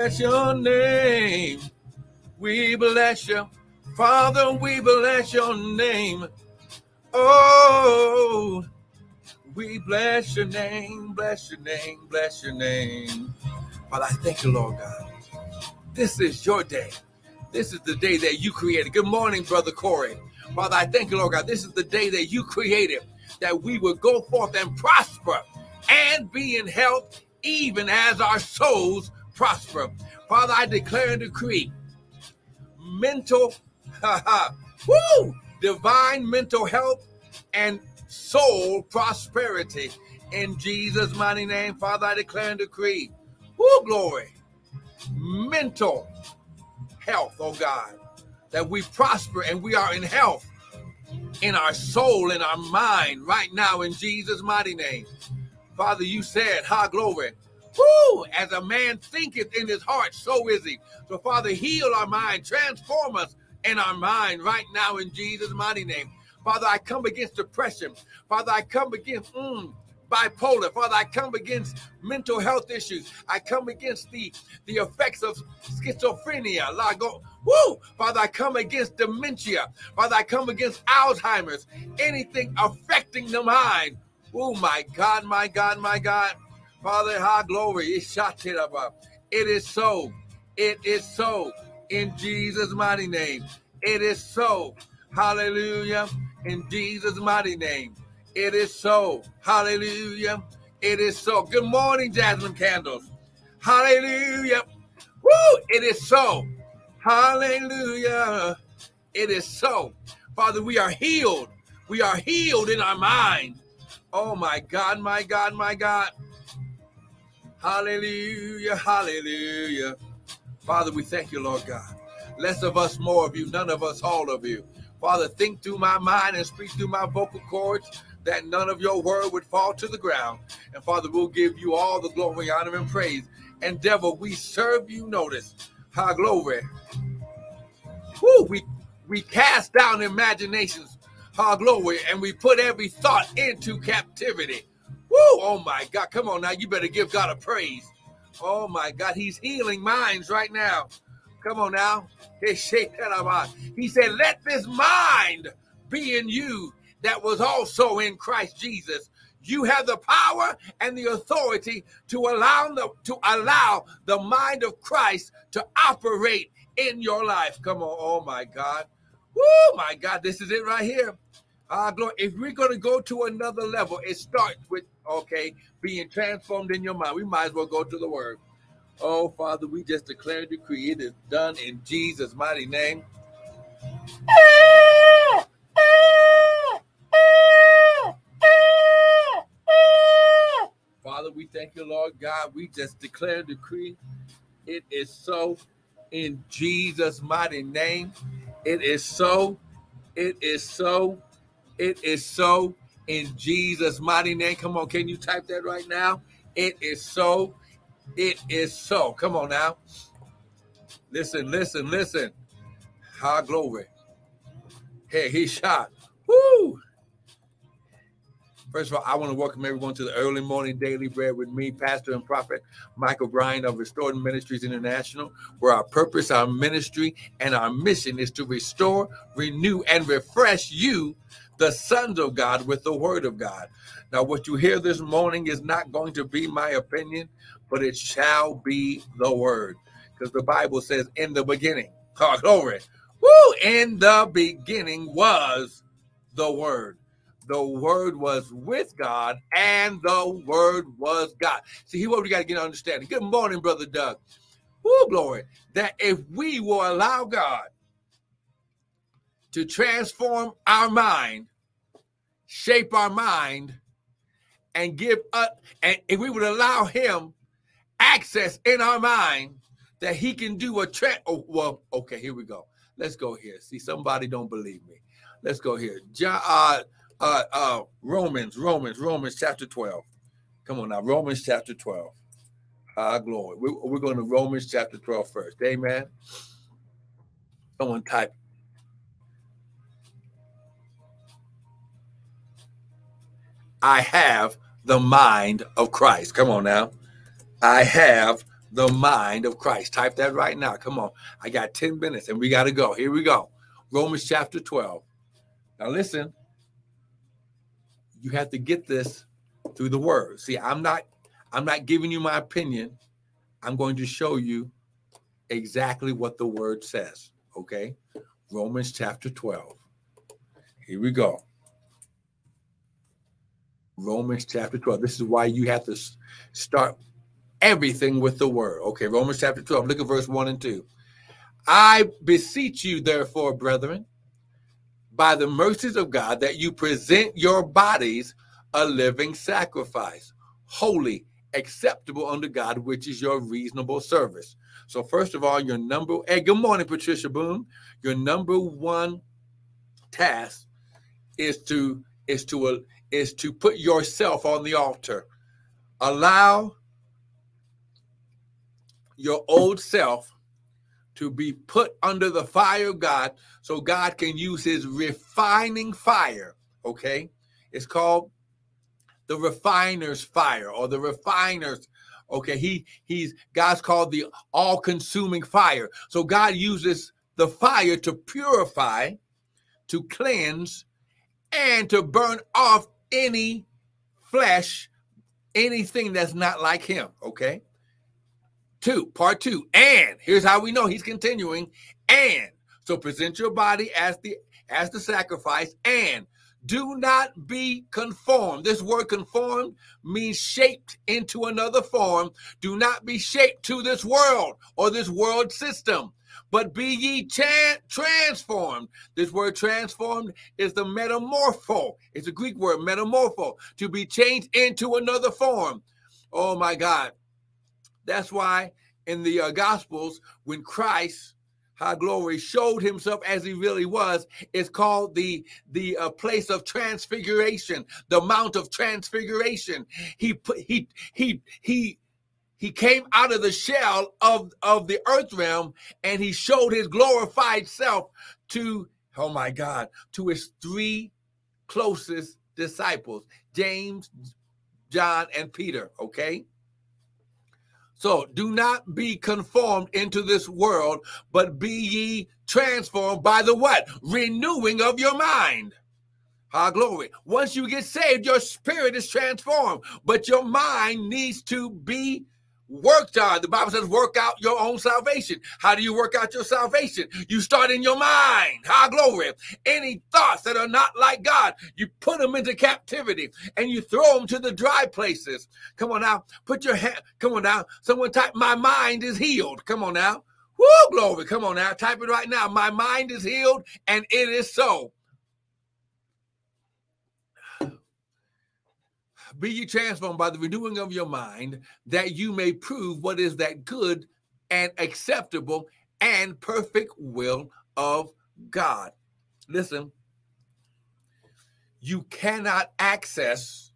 Bless your name. We bless you. Father, we bless your name. Oh, we bless your name, bless your name, bless your name. Father, I thank you, Lord God. This is your day. This is the day that you created. Good morning, Brother Corey. Father, I thank you, Lord God. This is the day that you created, that we will go forth and prosper and be in health, even as our souls prosper. Father, I declare and decree mental, woo, divine mental health and soul prosperity. In Jesus' mighty name, Father, I declare and decree, woo, glory, mental health, oh God, that we prosper and we are in health in our soul, in our mind, right now, in Jesus' mighty name. Father, you said, ha, glory. Woo! As a man thinketh in his heart, so is he. So, Father, heal our mind, transform us in our mind right now in Jesus' mighty name. Father, I come against depression. Father, I come against mm, bipolar. Father, I come against mental health issues. I come against the, the effects of schizophrenia. Lord, go, woo! Father, I come against dementia. Father, I come against Alzheimer's. Anything affecting the mind. Oh, my God, my God, my God. Father, high glory. Uh, it is so. It is so. In Jesus' mighty name. It is so. Hallelujah. In Jesus' mighty name. It is so. Hallelujah. It is so. Good morning, Jasmine Candles. Hallelujah. Woo! It is so. Hallelujah. It is so. Father, we are healed. We are healed in our mind. Oh my God, my God, my God. Hallelujah, hallelujah. Father, we thank you, Lord God. Less of us, more of you, none of us, all of you. Father, think through my mind and speak through my vocal cords that none of your word would fall to the ground. And Father, we'll give you all the glory, honor, and praise. And devil, we serve you notice. High glory. Woo, we we cast down imaginations, high glory, and we put every thought into captivity. Woo! Oh my God. Come on now. You better give God a praise. Oh my God. He's healing minds right now. Come on now. He said, Let this mind be in you that was also in Christ Jesus. You have the power and the authority to allow the to allow the mind of Christ to operate in your life. Come on, oh my God. Woo, my God, this is it right here. Uh, glory. If we're going to go to another level, it starts with okay, being transformed in your mind. We might as well go to the word. Oh, Father, we just declare and decree it is done in Jesus' mighty name. Father, we thank you, Lord God. We just declare and decree it is so in Jesus' mighty name. It is so. It is so. It is so in Jesus' mighty name. Come on, can you type that right now? It is so. It is so. Come on now. Listen, listen, listen. High glory. Hey, he shot. Woo! First of all, I want to welcome everyone to the early morning daily bread with me, Pastor and Prophet Michael Bryan of Restored Ministries International, where our purpose, our ministry, and our mission is to restore, renew, and refresh you the sons of God with the word of God. Now, what you hear this morning is not going to be my opinion, but it shall be the word. Because the Bible says, in the beginning, oh, glory, woo, in the beginning was the word. The word was with God, and the word was God. See, here what we got to get understanding. Good morning, Brother Doug. Woo, glory. That if we will allow God to transform our mind, shape our mind, and give up, and if we would allow Him access in our mind, that He can do a tra- oh, well, okay, here we go. Let's go here. See, somebody don't believe me. Let's go here. John, uh, uh, uh, Romans, Romans, Romans chapter 12. Come on now, Romans chapter 12. Ah, glory. We, we're going to Romans chapter 12 first. Amen. Someone type I have the mind of Christ. Come on now. I have the mind of Christ. Type that right now. Come on. I got 10 minutes and we got to go. Here we go. Romans chapter 12. Now listen. You have to get this through the word. See, I'm not I'm not giving you my opinion. I'm going to show you exactly what the word says, okay? Romans chapter 12. Here we go. Romans chapter 12. This is why you have to start everything with the word. Okay, Romans chapter 12. Look at verse 1 and 2. I beseech you, therefore, brethren, by the mercies of God, that you present your bodies a living sacrifice, holy, acceptable unto God, which is your reasonable service. So, first of all, your number, hey, good morning, Patricia Boom. Your number one task is to is to is to put yourself on the altar. Allow your old self to be put under the fire of God so God can use his refining fire. Okay. It's called the refiner's fire or the refiner's okay he he's god's called the all-consuming fire so god uses the fire to purify to cleanse and to burn off any flesh anything that's not like him okay Two, part two. And here's how we know he's continuing. And so present your body as the as the sacrifice and do not be conformed. This word conformed means shaped into another form. Do not be shaped to this world or this world system, but be ye transformed. This word transformed is the metamorpho. It's a Greek word, metamorpho, to be changed into another form. Oh my God. That's why in the uh, Gospels, when Christ, high glory, showed himself as he really was, it's called the the uh, place of transfiguration, the Mount of Transfiguration. He put he he he he came out of the shell of of the earth realm and he showed his glorified self to oh my god to his three closest disciples james john and peter okay so do not be conformed into this world, but be ye transformed by the what? Renewing of your mind. High glory. Once you get saved, your spirit is transformed, but your mind needs to be worked on. The Bible says, work out your own salvation. How do you work out your salvation? You start in your mind. High glory. Any thoughts that are not like God, you put them into captivity and you throw them to the dry places. Come on now. Put your hand. Come on now. Someone type, my mind is healed. Come on now. Woo, glory. Come on now. Type it right now. My mind is healed and it is so. Be ye transformed by the renewing of your mind, that you may prove what is that good and acceptable and perfect will of God. Listen, you cannot access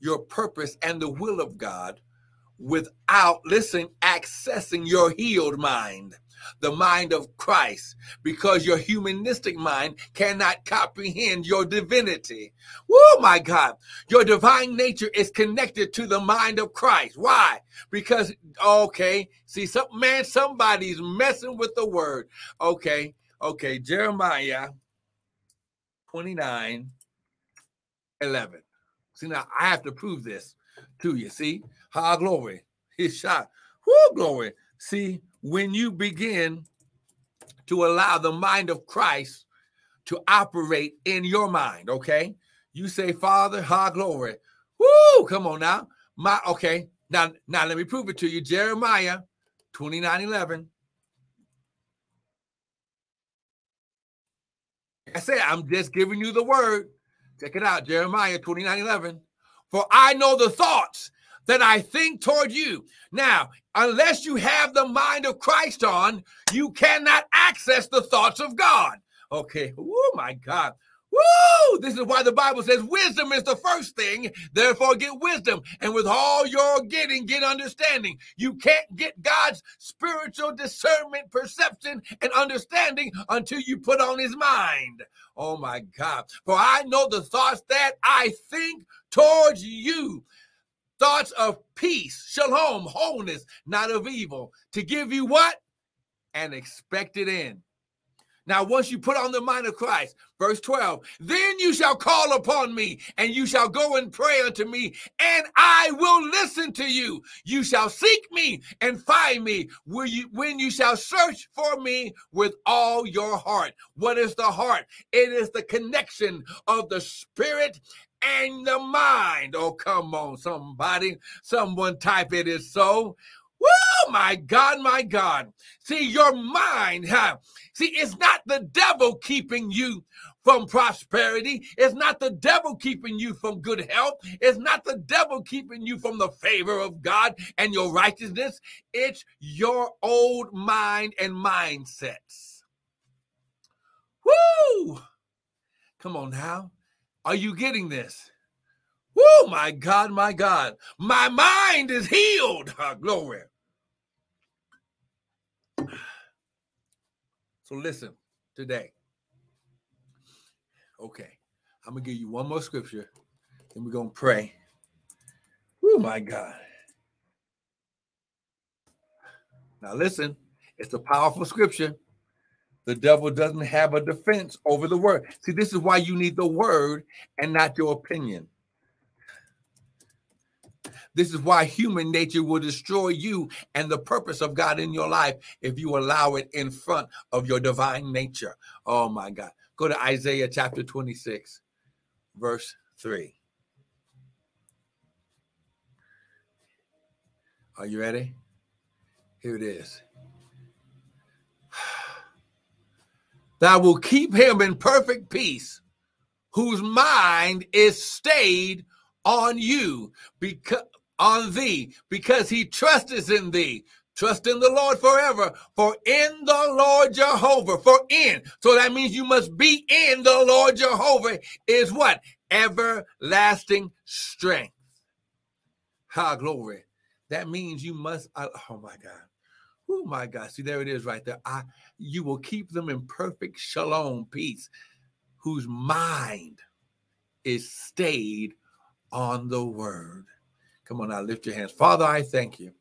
your purpose and the will of God without, listen, accessing your healed mind the mind of Christ, because your humanistic mind cannot comprehend your divinity. Oh my God. Your divine nature is connected to the mind of Christ. Why? Because, okay, see, some man, somebody's messing with the word. Okay, okay, Jeremiah 29 11. See, now I have to prove this to you. See, how glory. His shot. Whoo, glory. See, when you begin to allow the mind of Christ to operate in your mind, okay? You say, Father, high glory. Woo! Come on now. My okay. Now, now let me prove it to you. Jeremiah 29 11. I said, I'm just giving you the word. Check it out, Jeremiah 29 11. For I know the thoughts that I think toward you. Now, unless you have the mind of Christ on, you cannot access the thoughts of God. Okay. Oh my God. Woo! This is why the Bible says wisdom is the first thing. Therefore, get wisdom. And with all you're getting, get understanding. You can't get God's spiritual discernment, perception, and understanding until you put on his mind. Oh my God. For I know the thoughts that I think towards you thoughts of peace, shalom, wholeness, not of evil, to give you what? An expected end. Now, once you put on the mind of Christ, verse 12, then you shall call upon me, and you shall go and pray unto me, and I will listen to you. You shall seek me and find me you, when you shall search for me with all your heart. What is the heart? It is the connection of the spirit and the mind. Oh, come on, somebody. Someone type it is so. Woo, my God, my God. See, your mind, huh? See, it's not the devil keeping you from prosperity. It's not the devil keeping you from good health. It's not the devil keeping you from the favor of God and your righteousness. It's your old mind and mindsets. Woo! Come on now. Are you getting this? Woo, my God, my God. My mind is healed. Ah, glory. So listen today. Okay. I'm going to give you one more scripture. and we're going to pray. Oh, my God. Now listen, it's a powerful scripture. The devil doesn't have a defense over the word. See, this is why you need the word and not your opinion. This is why human nature will destroy you and the purpose of God in your life if you allow it in front of your divine nature. Oh my God. Go to Isaiah chapter 26, verse 3. Are you ready? Here it is. Thou will keep him in perfect peace, whose mind is stayed on you because on thee because he trusteth in thee. Trust in the Lord forever, for in the Lord Jehovah, for in. So that means you must be in the Lord Jehovah is what? Everlasting strength. Ha, glory. That means you must, oh my God. Oh my God. See, there it is right there. I, you will keep them in perfect shalom, peace, whose mind is stayed on the word. Come on now, lift your hands. Father, I thank you.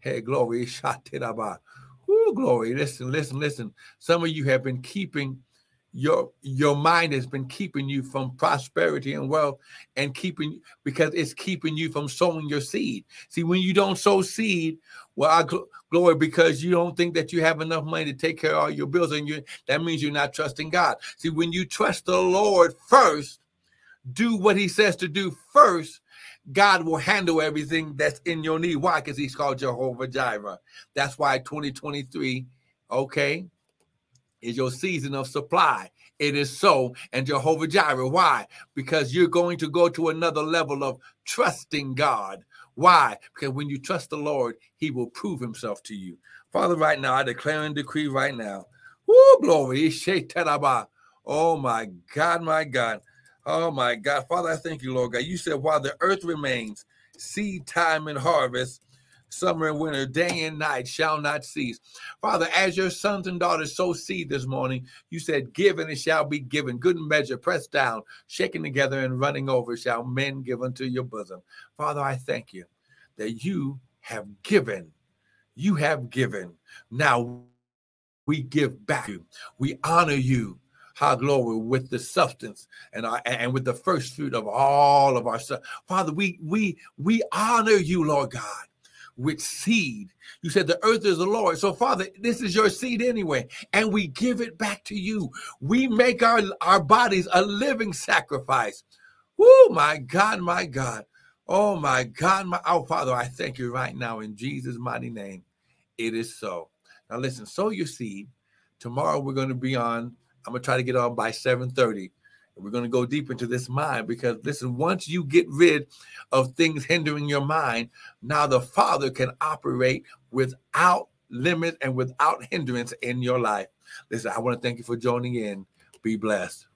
Hey, glory. Ooh, glory. Listen, listen, listen. Some of you have been keeping your your mind has been keeping you from prosperity and wealth and keeping because it's keeping you from sowing your seed see when you don't sow seed well i gl- glory because you don't think that you have enough money to take care of all your bills and you that means you're not trusting god see when you trust the lord first do what he says to do first God will handle everything that's in your need. Why? Because he's called Jehovah Jireh. That's why 2023, okay, is your season of supply. It is so. And Jehovah Jireh. Why? Because you're going to go to another level of trusting God. Why? Because when you trust the Lord, he will prove himself to you. Father, right now, I declare and decree right now. Woo, glory. Oh my God, my God. Oh my God. Father, I thank you, Lord God. You said while the earth remains, seed time and harvest, summer and winter, day and night shall not cease. Father, as your sons and daughters sow seed this morning, you said, Give and it shall be given. Good measure, pressed down, shaken together, and running over shall men give unto your bosom. Father, I thank you that you have given. You have given. Now we give back. you. We honor you high glory with the substance and our, and with the first fruit of all of our stuff. Father, we we we honor you, Lord God, with seed. You said the earth is the Lord. So, Father, this is your seed anyway, and we give it back to you. We make our, our bodies a living sacrifice. Oh my God, my God. Oh my God, my oh Father, I thank you right now in Jesus' mighty name. It is so. Now listen, sow your seed. Tomorrow we're going to be on I'm gonna try to get on by 7:30. We're going to go deep into this mind because listen, once you get rid of things hindering your mind, now the Father can operate without limit and without hindrance in your life. Listen, I want to thank you for joining in. Be blessed.